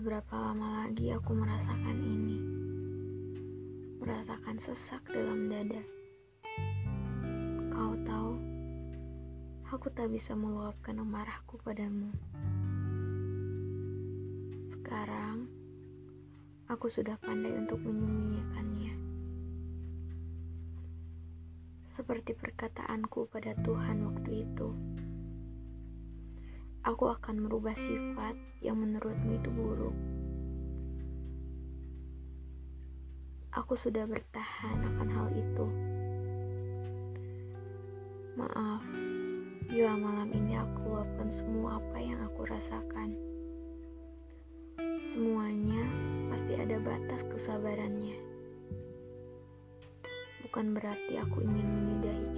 lagi aku merasakan ini. Merasakan sesak dalam dada. Kau tahu, aku tak bisa meluapkan amarahku padamu. Sekarang, aku sudah pandai untuk menyembunyikannya. Seperti perkataanku pada Tuhan waktu itu aku akan merubah sifat yang menurutmu itu buruk. Aku sudah bertahan akan hal itu. Maaf, bila malam ini aku luapkan semua apa yang aku rasakan. Semuanya pasti ada batas kesabarannya. Bukan berarti aku ingin menyudahi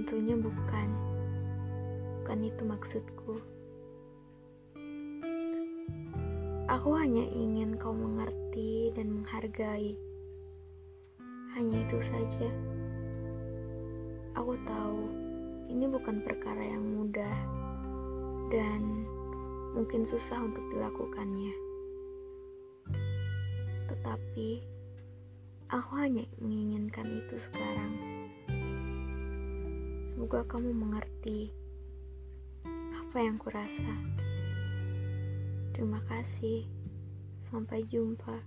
Tentunya bukan. Bukan itu maksudku. Aku hanya ingin kau mengerti dan menghargai. Hanya itu saja. Aku tahu ini bukan perkara yang mudah dan mungkin susah untuk dilakukannya. Tetapi aku hanya menginginkan Semoga kamu mengerti apa yang kurasa. Terima kasih. Sampai jumpa.